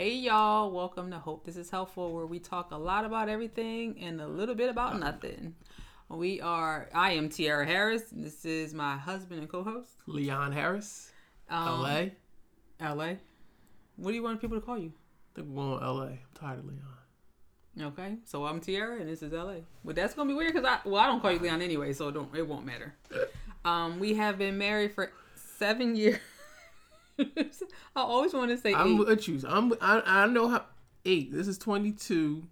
Hey y'all, welcome to Hope This Is Helpful, where we talk a lot about everything and a little bit about nothing. We are, I am Tiara Harris. This is my husband and co host, Leon Harris, Um, LA. LA. What do you want people to call you? think we're going LA. I'm tired of Leon. Okay, so I'm Tiara and this is LA. But that's gonna be weird because I, well, I don't call you Leon anyway, so don't, it won't matter. Um, we have been married for seven years. I always want to say I'm eight. with you. I'm. I, I know how. Eight. This is 22.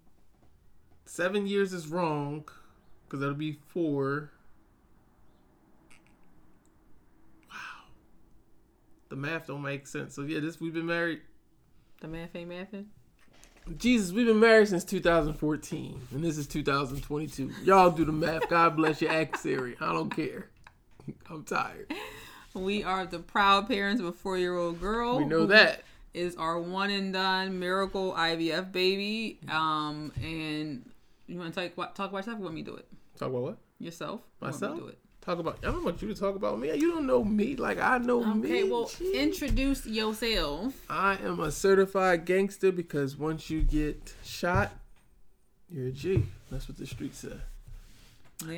Seven years is wrong because that'll be four. Wow. The math don't make sense. So yeah, this we've been married. The math ain't mathing. Jesus, we've been married since 2014, and this is 2022. Y'all do the math. God bless your act Siri. I don't care. I'm tired. We are the proud parents of a four year old girl. We know that. Is our one and done miracle IVF baby. Um, and you want to talk, talk about yourself? Want me do it? Talk about what? Yourself? Or you want me to Myself? do it? Talk about. I don't want you to talk about me. You don't know me like I know me. Okay, well, Jeez. introduce yourself. I am a certified gangster because once you get shot, you're a G. That's what the streets say.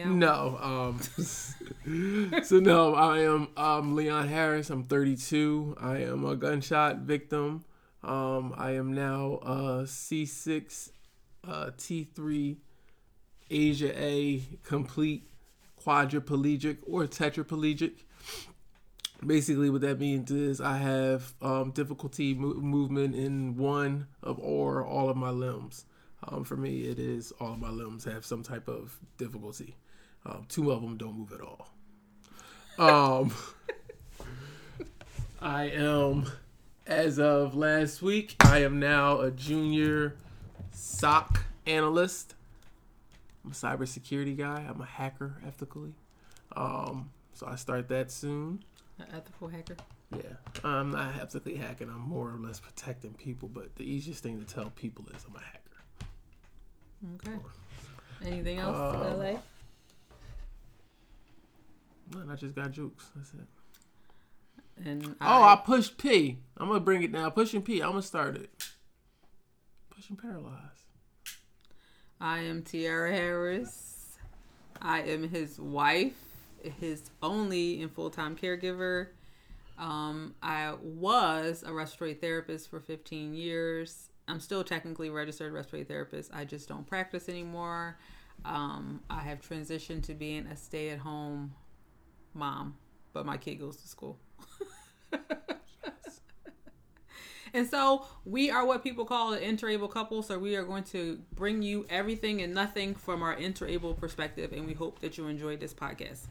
No, um, so no, I am um, Leon Harris. I'm 32. I am a gunshot victim. Um, I am now a C6, uh, T3, ASIA A complete quadriplegic or tetraplegic. Basically, what that means is I have um, difficulty mo- movement in one of or all of my limbs. Um, for me, it is all of my limbs have some type of difficulty. Um, two of them don't move at all. Um, I am, as of last week, I am now a junior SOC analyst. I'm a cybersecurity guy. I'm a hacker, ethically. Um, so I start that soon. An ethical hacker. Yeah, I'm not ethically hacking. I'm more or less protecting people. But the easiest thing to tell people is I'm a hacker. Okay. Anything else, Um, LA? I just got jukes. That's it. And Oh, I pushed P. I'm gonna bring it down. Pushing P. I'm gonna start it. Pushing paralyzed. I am Tiara Harris. I am his wife, his only and full time caregiver. Um, I was a respiratory therapist for 15 years. I'm still technically registered respiratory therapist. I just don't practice anymore. Um, I have transitioned to being a stay at home mom, but my kid goes to school. And so we are what people call an interable couple. So we are going to bring you everything and nothing from our interable perspective. And we hope that you enjoyed this podcast.